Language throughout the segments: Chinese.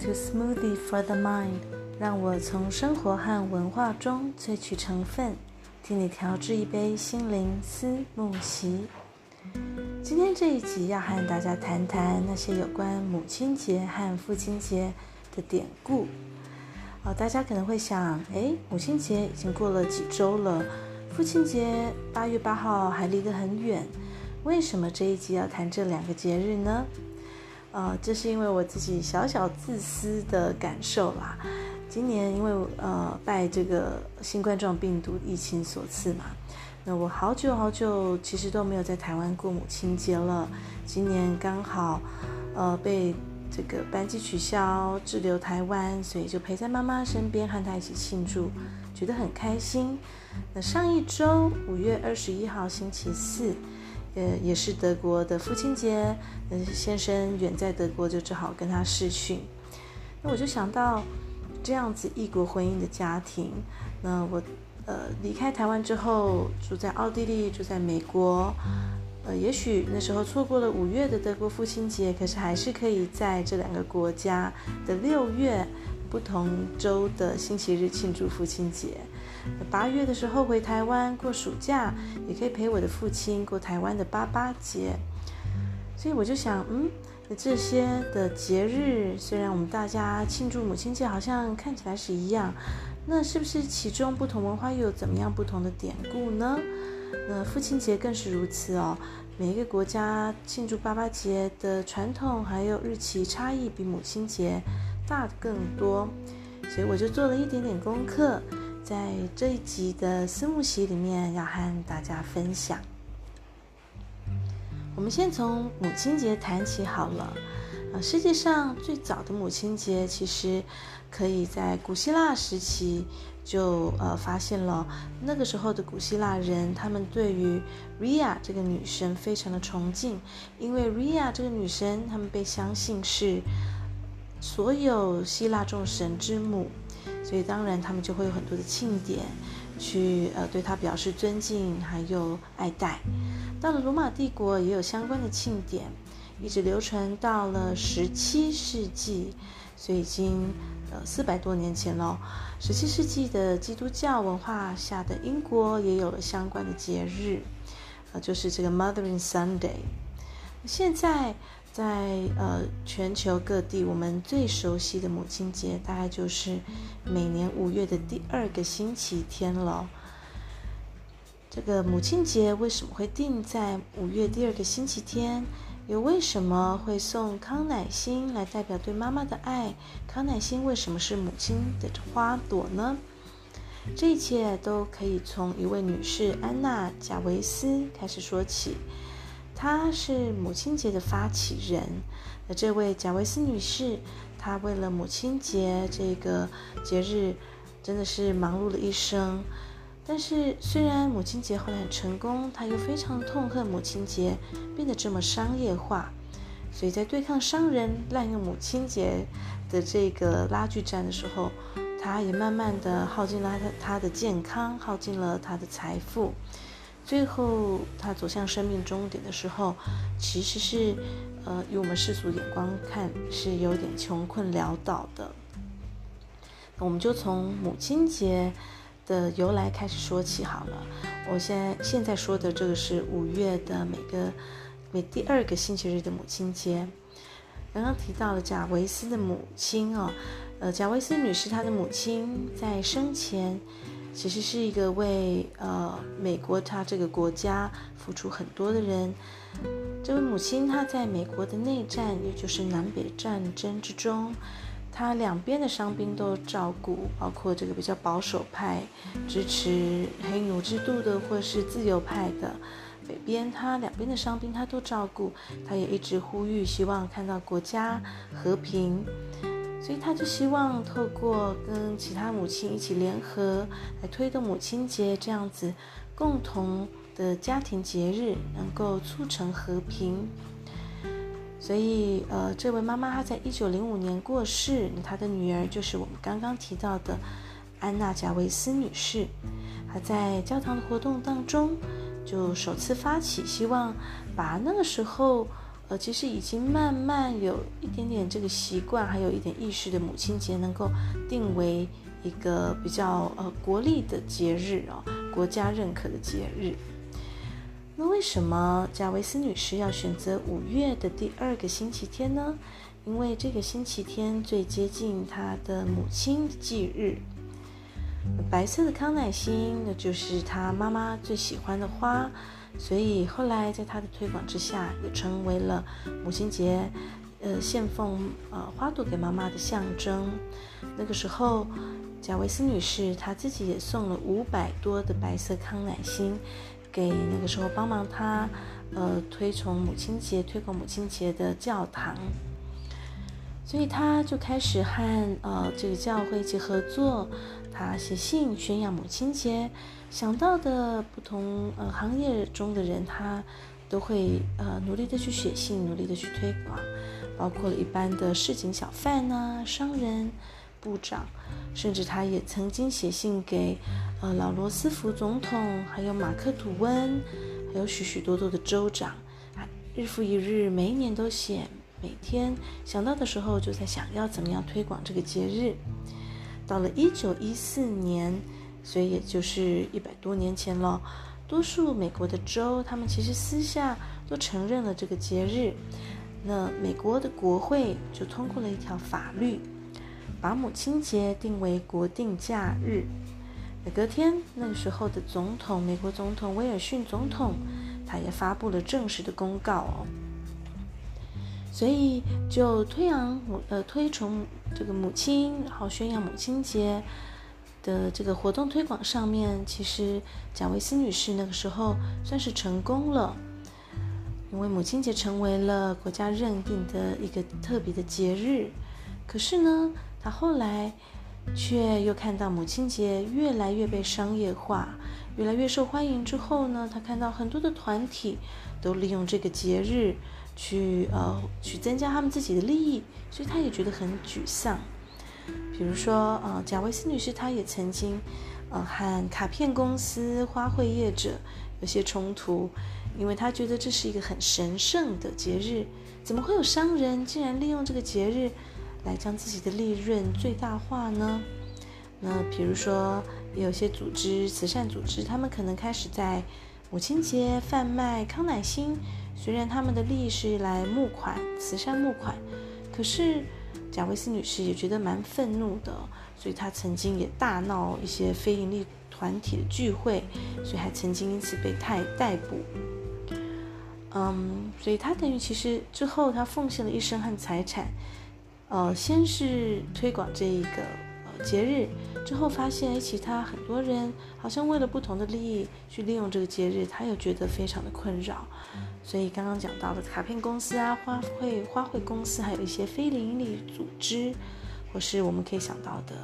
to Smoothie for the Mind，让我从生活和文化中萃取成分，替你调制一杯心灵思慕昔。今天这一集要和大家谈谈那些有关母亲节和父亲节的典故。哦，大家可能会想，诶，母亲节已经过了几周了，父亲节八月八号还离得很远，为什么这一集要谈这两个节日呢？呃，这是因为我自己小小自私的感受啦。今年因为呃拜这个新冠状病毒疫情所赐嘛，那我好久好久其实都没有在台湾过母亲节了。今年刚好呃被这个班机取消滞留台湾，所以就陪在妈妈身边和她一起庆祝，觉得很开心。那上一周五月二十一号星期四。呃，也是德国的父亲节，先生远在德国，就只好跟他视讯。那我就想到这样子异国婚姻的家庭，那我呃离开台湾之后，住在奥地利，住在美国，呃，也许那时候错过了五月的德国父亲节，可是还是可以在这两个国家的六月不同周的星期日庆祝父亲节。八月的时候回台湾过暑假，也可以陪我的父亲过台湾的八八节。所以我就想，嗯，那这些的节日，虽然我们大家庆祝母亲节好像看起来是一样，那是不是其中不同文化又有怎么样不同的典故呢？那父亲节更是如此哦。每一个国家庆祝八八节的传统还有日期差异比母亲节大更多，所以我就做了一点点功课。在这一集的思慕席里面，要和大家分享。我们先从母亲节谈起好了。呃，世界上最早的母亲节，其实可以在古希腊时期就呃发现了。那个时候的古希腊人，他们对于 Rhea 这个女神非常的崇敬，因为 Rhea 这个女神，他们被相信是所有希腊众神之母。所以当然，他们就会有很多的庆典，去呃对他表示尊敬，还有爱戴。到了罗马帝国，也有相关的庆典，一直流传到了十七世纪，所以已经呃四百多年前了。十七世纪的基督教文化下的英国也有了相关的节日，呃，就是这个 Mothering Sunday。现在。在呃全球各地，我们最熟悉的母亲节，大概就是每年五月的第二个星期天了。这个母亲节为什么会定在五月第二个星期天？又为什么会送康乃馨来代表对妈妈的爱？康乃馨为什么是母亲的花朵呢？这一切都可以从一位女士安娜贾维斯开始说起。她是母亲节的发起人，那这位贾维斯女士，她为了母亲节这个节日，真的是忙碌了一生。但是虽然母亲节后来很成功，她又非常痛恨母亲节变得这么商业化，所以在对抗商人滥用母亲节的这个拉锯战的时候，她也慢慢的耗尽了她她的健康，耗尽了她的财富。最后，他走向生命终点的时候，其实是，呃，以我们世俗眼光看，是有点穷困潦倒的。我们就从母亲节的由来开始说起好了。我现在现在说的这个是五月的每个每第二个星期日的母亲节。刚刚提到了贾维斯的母亲哦，呃，贾维斯女士她的母亲在生前。其实是一个为呃美国他这个国家付出很多的人。这位母亲她在美国的内战，也就是南北战争之中，她两边的伤兵都照顾，包括这个比较保守派支持黑奴制度的，或是自由派的北边，她两边的伤兵她都照顾。她也一直呼吁，希望看到国家和平。所以他就希望透过跟其他母亲一起联合来推动母亲节这样子共同的家庭节日，能够促成和平。所以，呃，这位妈妈她在一九零五年过世，她的女儿就是我们刚刚提到的安娜贾维斯女士。她在教堂的活动当中就首次发起，希望把那个时候。呃，其实已经慢慢有一点点这个习惯，还有一点意识的母亲节能够定为一个比较呃国历的节日哦，国家认可的节日。那为什么贾维斯女士要选择五月的第二个星期天呢？因为这个星期天最接近她的母亲的忌日。白色的康乃馨，那就是她妈妈最喜欢的花，所以后来在她的推广之下，也成为了母亲节，呃，献奉呃花朵给妈妈的象征。那个时候，贾维斯女士她自己也送了五百多的白色康乃馨给那个时候帮忙她呃推崇母亲节、推广母亲节的教堂。所以她就开始和呃这个教会一起合作。他写信宣扬母亲节，想到的不同呃行业中的人，他都会呃努力的去写信，努力的去推广，包括了一般的市井小贩呐、啊、商人、部长，甚至他也曾经写信给呃老罗斯福总统，还有马克吐温，还有许许多多的州长，日复一日，每一年都写，每天想到的时候就在想要怎么样推广这个节日。到了一九一四年，所以也就是一百多年前了。多数美国的州，他们其实私下都承认了这个节日。那美国的国会就通过了一条法律，把母亲节定为国定假日。那隔天，那个时候的总统，美国总统威尔逊总统，他也发布了正式的公告哦。所以就推扬母呃推崇这个母亲，然后宣扬母亲节的这个活动推广上面，其实贾维斯女士那个时候算是成功了，因为母亲节成为了国家认定的一个特别的节日。可是呢，她后来却又看到母亲节越来越被商业化，越来越受欢迎之后呢，她看到很多的团体都利用这个节日。去呃去增加他们自己的利益，所以她也觉得很沮丧。比如说呃贾维斯女士，她也曾经呃和卡片公司、花卉业者有些冲突，因为她觉得这是一个很神圣的节日，怎么会有商人竟然利用这个节日来将自己的利润最大化呢？那比如说有些组织、慈善组织，他们可能开始在母亲节贩卖康乃馨。虽然他们的利益是来募款、慈善募款，可是贾维斯女士也觉得蛮愤怒的，所以她曾经也大闹一些非营利团体的聚会，所以还曾经因此被逮逮捕。嗯，所以她等于其实之后她奉献了一生和财产，呃，先是推广这一个节日，之后发现哎，其他很多人好像为了不同的利益去利用这个节日，她又觉得非常的困扰。所以刚刚讲到的卡片公司啊、花卉花卉公司，还有一些非营利组织，或是我们可以想到的，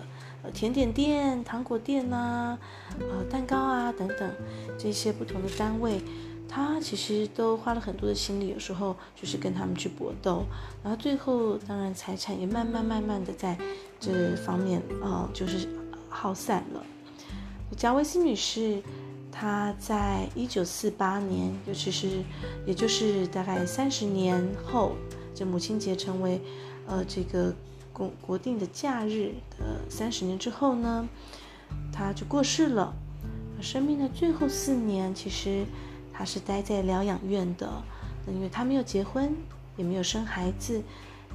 呃，甜点店、糖果店呐、啊，呃，蛋糕啊等等，这些不同的单位，他其实都花了很多的心力，有时候就是跟他们去搏斗，然后最后当然财产也慢慢慢慢的在这方面，呃，就是耗散了。贾维斯女士。他在一九四八年，尤其是，也就是大概三十年后，这母亲节成为，呃，这个国国定的假日的三十年之后呢，他就过世了。生命的最后四年，其实他是待在疗养院的，因为他没有结婚，也没有生孩子。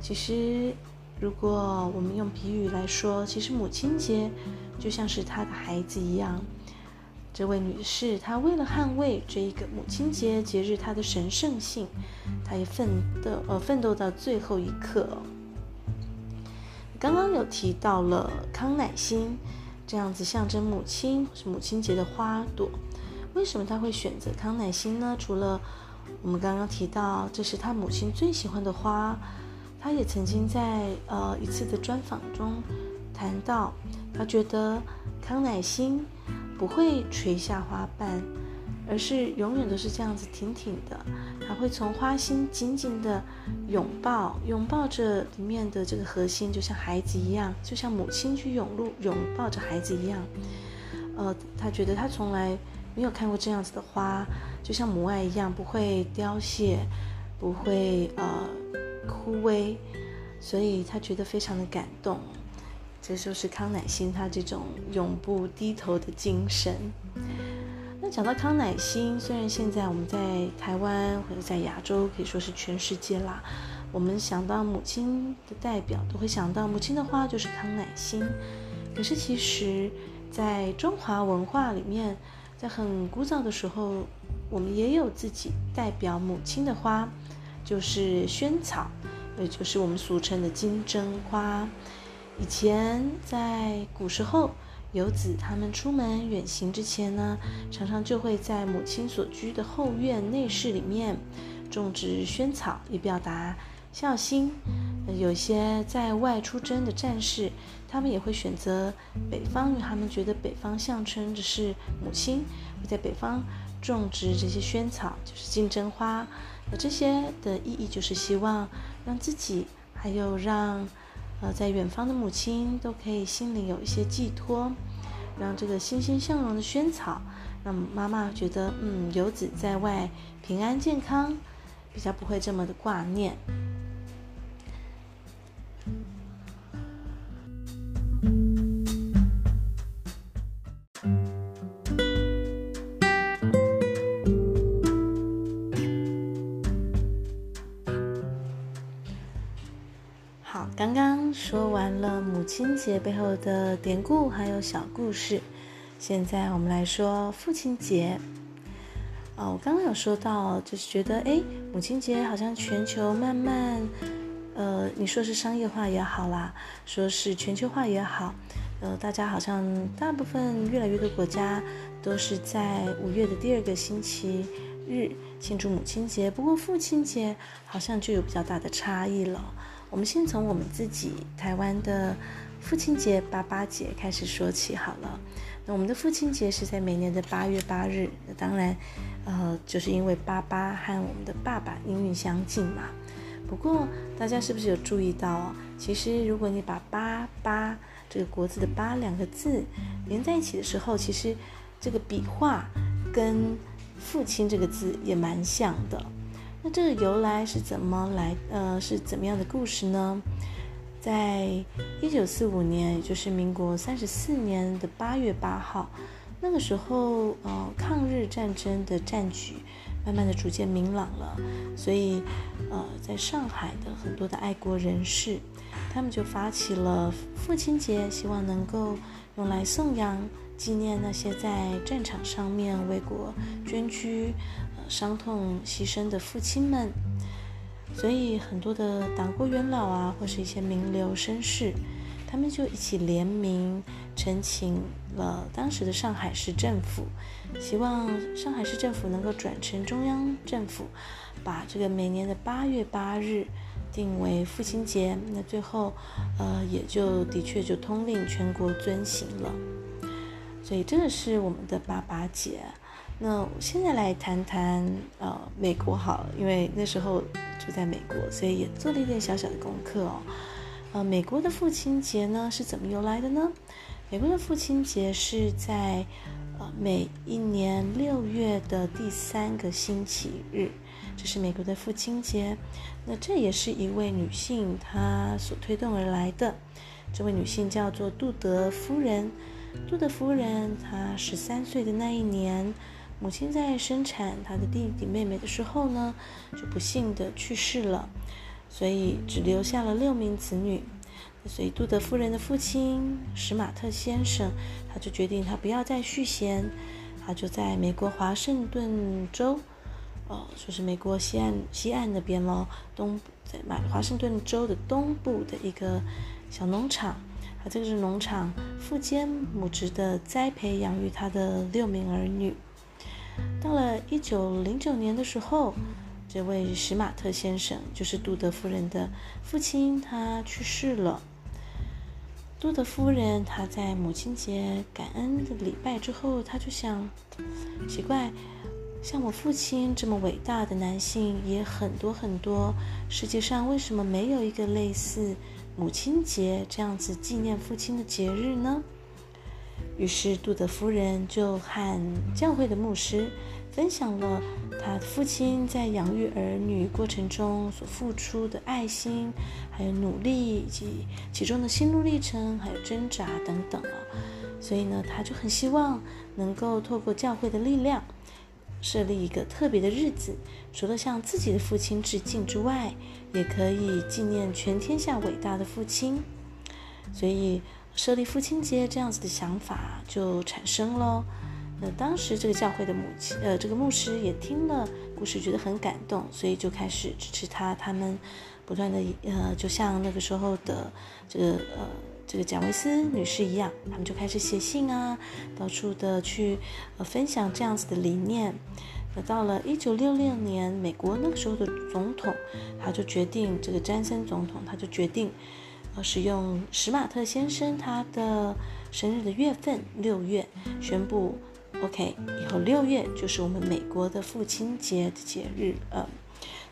其实，如果我们用比喻来说，其实母亲节就像是他的孩子一样。这位女士，她为了捍卫这一个母亲节节日它的神圣性，她也奋斗呃奋斗到最后一刻。刚刚有提到了康乃馨这样子象征母亲是母亲节的花朵，为什么她会选择康乃馨呢？除了我们刚刚提到这是她母亲最喜欢的花，她也曾经在呃一次的专访中谈到，她觉得康乃馨。不会垂下花瓣，而是永远都是这样子挺挺的。它会从花心紧紧的拥抱，拥抱着里面的这个核心，就像孩子一样，就像母亲去拥入拥抱着孩子一样。呃，他觉得他从来没有看过这样子的花，就像母爱一样，不会凋谢，不会呃枯萎，所以他觉得非常的感动。这就是康乃馨他这种永不低头的精神。那讲到康乃馨，虽然现在我们在台湾或者在亚洲可以说是全世界啦，我们想到母亲的代表，都会想到母亲的花就是康乃馨。可是其实，在中华文化里面，在很古早的时候，我们也有自己代表母亲的花，就是萱草，也就是我们俗称的金针花。以前在古时候，游子他们出门远行之前呢，常常就会在母亲所居的后院内室里面种植萱草，以表达孝心。有些在外出征的战士，他们也会选择北方，因为他们觉得北方象征着是母亲，会在北方种植这些萱草，就是金针花。那这些的意义就是希望让自己，还有让。呃，在远方的母亲都可以心里有一些寄托，让这个欣欣向荣的萱草，让妈妈觉得，嗯，游子在外平安健康，比较不会这么的挂念。说完了母亲节背后的典故，还有小故事。现在我们来说父亲节。哦，我刚刚有说到，就是觉得，哎，母亲节好像全球慢慢，呃，你说是商业化也好啦，说是全球化也好，呃，大家好像大部分越来越多国家都是在五月的第二个星期日庆祝母亲节。不过父亲节好像就有比较大的差异了。我们先从我们自己台湾的父亲节爸爸节开始说起好了。那我们的父亲节是在每年的八月八日。那当然，呃，就是因为八八和我们的爸爸音韵相近嘛。不过大家是不是有注意到，其实如果你把八八这个国字的八两个字连在一起的时候，其实这个笔画跟父亲这个字也蛮像的。那这个由来是怎么来？呃，是怎么样的故事呢？在一九四五年，也就是民国三十四年的八月八号，那个时候，呃，抗日战争的战局慢慢的逐渐明朗了，所以，呃，在上海的很多的爱国人士，他们就发起了父亲节，希望能够用来颂扬、纪念那些在战场上面为国捐躯。伤痛牺牲的父亲们，所以很多的党国元老啊，或是一些名流绅士，他们就一起联名，陈情了当时的上海市政府，希望上海市政府能够转成中央政府，把这个每年的八月八日定为父亲节。那最后，呃，也就的确就通令全国遵行了。所以这个是我们的爸爸节。那我现在来谈谈呃美国好了，因为那时候住在美国，所以也做了一点小小的功课哦。呃，美国的父亲节呢是怎么由来的呢？美国的父亲节是在呃每一年六月的第三个星期日，这是美国的父亲节。那这也是一位女性她所推动而来的，这位女性叫做杜德夫人。杜德夫人她十三岁的那一年。母亲在生产她的弟弟妹妹的时候呢，就不幸的去世了，所以只留下了六名子女。所以杜德夫人的父亲史马特先生，他就决定他不要再续弦，他就在美国华盛顿州，哦，就是美国西岸西岸那边咯，东在马华盛顿州的东部的一个小农场，他这个是农场父兼母职的栽培养育他的六名儿女。到了一九零九年的时候，这位史马特先生就是杜德夫人的父亲，他去世了。杜德夫人她在母亲节感恩的礼拜之后，她就想，奇怪，像我父亲这么伟大的男性也很多很多，世界上为什么没有一个类似母亲节这样子纪念父亲的节日呢？于是杜德夫人就和教会的牧师分享了他父亲在养育儿女过程中所付出的爱心，还有努力，以及其中的心路历程，还有挣扎等等啊。所以呢，他就很希望能够透过教会的力量，设立一个特别的日子，除了向自己的父亲致敬之外，也可以纪念全天下伟大的父亲。所以。设立父亲节这样子的想法就产生了。那当时这个教会的母亲，呃，这个牧师也听了故事，觉得很感动，所以就开始支持他。他们不断的，呃，就像那个时候的这个，呃，这个贾维斯女士一样，他们就开始写信啊，到处的去，呃，分享这样子的理念。那到了一九六六年，美国那个时候的总统，他就决定，这个詹森总统，他就决定。呃，使用史马特先生他的生日的月份六月，宣布，OK，以后六月就是我们美国的父亲节的节日。呃，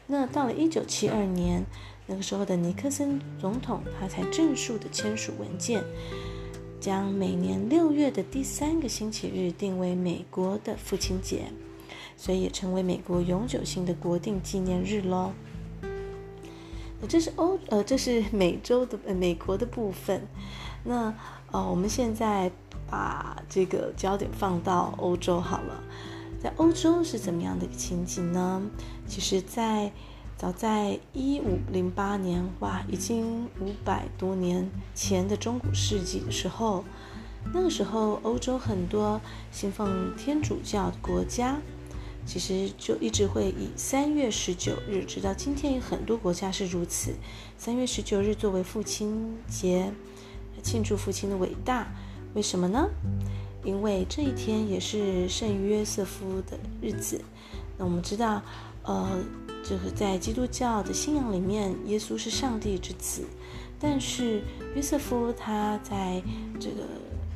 那到了一九七二年，那个时候的尼克森总统他才正式的签署文件，将每年六月的第三个星期日定为美国的父亲节，所以也成为美国永久性的国定纪念日喽。这是欧呃，这是美洲的呃美国的部分。那呃，我们现在把这个焦点放到欧洲好了。在欧洲是怎么样的一个情景呢？其实在，早在一五零八年，哇，已经五百多年前的中古世纪的时候，那个时候欧洲很多信奉天主教的国家。其实就一直会以三月十九日，直到今天，有很多国家是如此。三月十九日作为父亲节，庆祝父亲的伟大。为什么呢？因为这一天也是圣约瑟夫的日子。那我们知道，呃，就是在基督教的信仰里面，耶稣是上帝之子，但是约瑟夫他在这个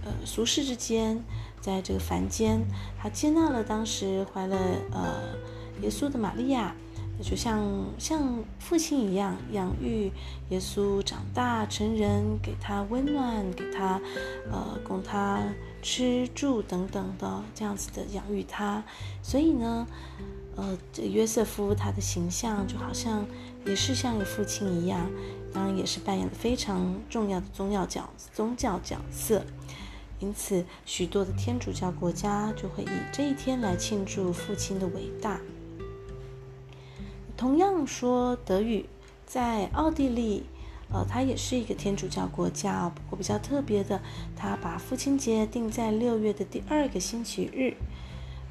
呃俗世之间。在这个凡间，他接纳了当时怀了呃耶稣的玛利亚，就像像父亲一样养育耶稣长大成人，给他温暖，给他呃供他吃住等等的这样子的养育他。所以呢，呃，这约瑟夫他的形象就好像也是像父亲一样，当然也是扮演了非常重要的宗教角宗教角色。因此，许多的天主教国家就会以这一天来庆祝父亲的伟大。同样说德语，在奥地利，呃，它也是一个天主教国家哦，不过比较特别的，它把父亲节定在六月的第二个星期日。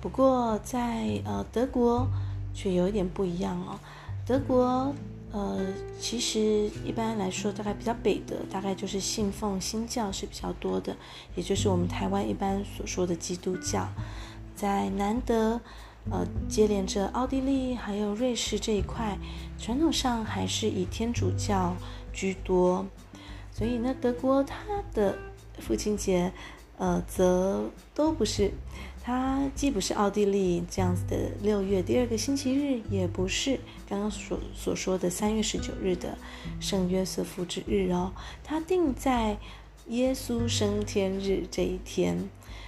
不过在呃德国却有一点不一样哦，德国。呃，其实一般来说，大概比较北的，大概就是信奉新教是比较多的，也就是我们台湾一般所说的基督教。在南德，呃，接连着奥地利还有瑞士这一块，传统上还是以天主教居多。所以呢，德国它的父亲节，呃，则都不是。它既不是奥地利这样子的六月第二个星期日，也不是刚刚所所说的三月十九日的圣约瑟夫之日哦。它定在耶稣升天日这一天。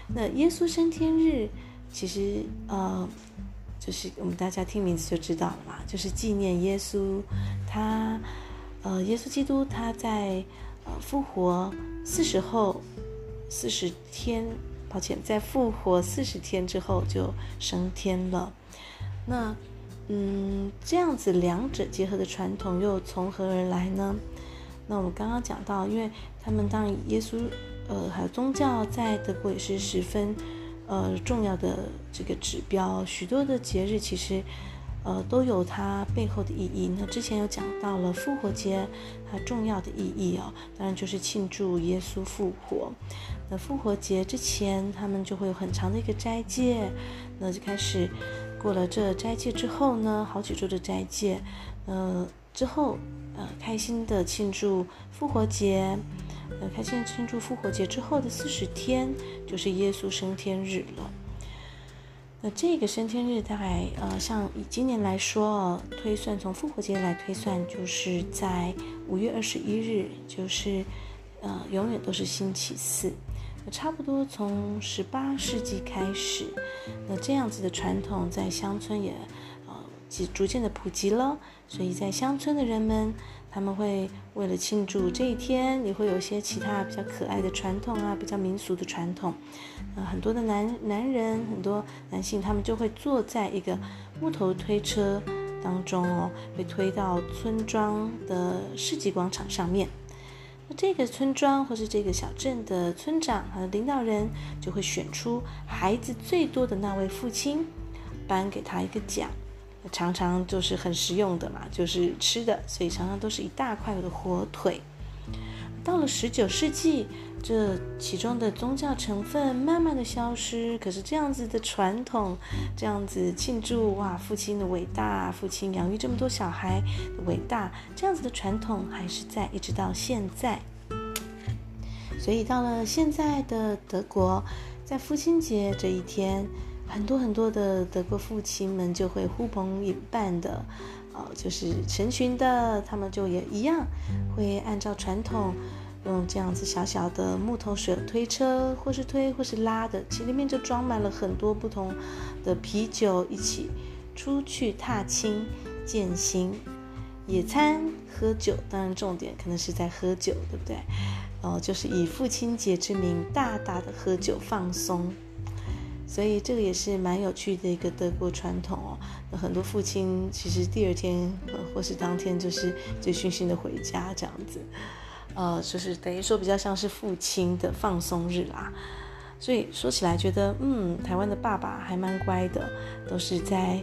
那耶稣升天日其实呃，就是我们大家听名字就知道了嘛，就是纪念耶稣他呃，耶稣基督他在呃复活四十后四十天。抱歉在复活四十天之后就升天了。那，嗯，这样子两者结合的传统又从何而来呢？那我们刚刚讲到，因为他们当耶稣，呃，还有宗教在德国也是十分，呃，重要的这个指标。许多的节日其实。呃，都有它背后的意义。那之前有讲到了复活节，它重要的意义哦，当然就是庆祝耶稣复活。那复活节之前，他们就会有很长的一个斋戒，那就开始过了这斋戒之后呢，好几周的斋戒，呃，之后呃，开心的庆祝复活节，呃，开心庆祝复活节之后的四十天，就是耶稣升天日了。那这个升天日大概呃，像以今年来说，推算从复活节来推算，就是在五月二十一日，就是呃，永远都是星期四。差不多从十八世纪开始，那这样子的传统在乡村也呃逐渐的普及了。所以在乡村的人们，他们会为了庆祝这一天，也会有些其他比较可爱的传统啊，比较民俗的传统。呃，很多的男男人，很多男性，他们就会坐在一个木头推车当中哦，被推到村庄的市集广场上面。那这个村庄或是这个小镇的村长和领导人就会选出孩子最多的那位父亲，颁给他一个奖，常常就是很实用的嘛，就是吃的，所以常常都是一大块的火腿。到了十九世纪，这其中的宗教成分慢慢的消失，可是这样子的传统，这样子庆祝哇，父亲的伟大，父亲养育这么多小孩的伟大，这样子的传统还是在一直到现在。所以到了现在的德国，在父亲节这一天，很多很多的德国父亲们就会呼朋引伴的，呃，就是成群的，他们就也一样会按照传统。用这样子小小的木头水推车，或是推或是拉的，其实里面就装满了很多不同的啤酒，一起出去踏青、践行、野餐、喝酒。当然，重点可能是在喝酒，对不对？哦，就是以父亲节之名大大的喝酒放松。所以这个也是蛮有趣的一个德国传统哦。很多父亲其实第二天或是当天就是醉醺醺的回家这样子。呃，就是等于说比较像是父亲的放松日啦，所以说起来觉得，嗯，台湾的爸爸还蛮乖的，都是在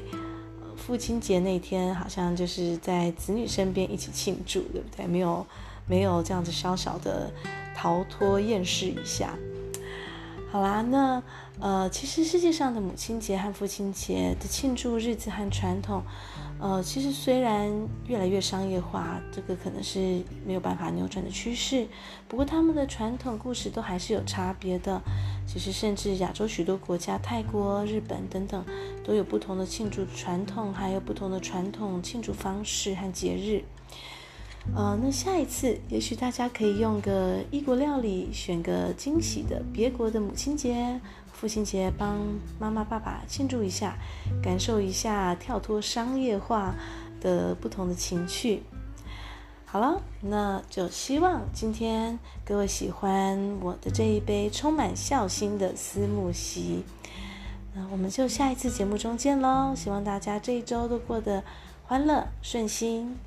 父亲节那天，好像就是在子女身边一起庆祝，对不对？没有没有这样子小小的逃脱厌世一下。好啦，那呃，其实世界上的母亲节和父亲节的庆祝日子和传统。呃，其实虽然越来越商业化，这个可能是没有办法扭转的趋势。不过他们的传统故事都还是有差别的。其实甚至亚洲许多国家，泰国、日本等等，都有不同的庆祝传统，还有不同的传统庆祝方式和节日。呃，那下一次也许大家可以用个异国料理，选个惊喜的别国的母亲节。父亲节帮妈妈爸爸庆祝一下，感受一下跳脱商业化的不同的情趣。好了，那就希望今天各位喜欢我的这一杯充满孝心的思慕希。那我们就下一次节目中见喽！希望大家这一周都过得欢乐顺心。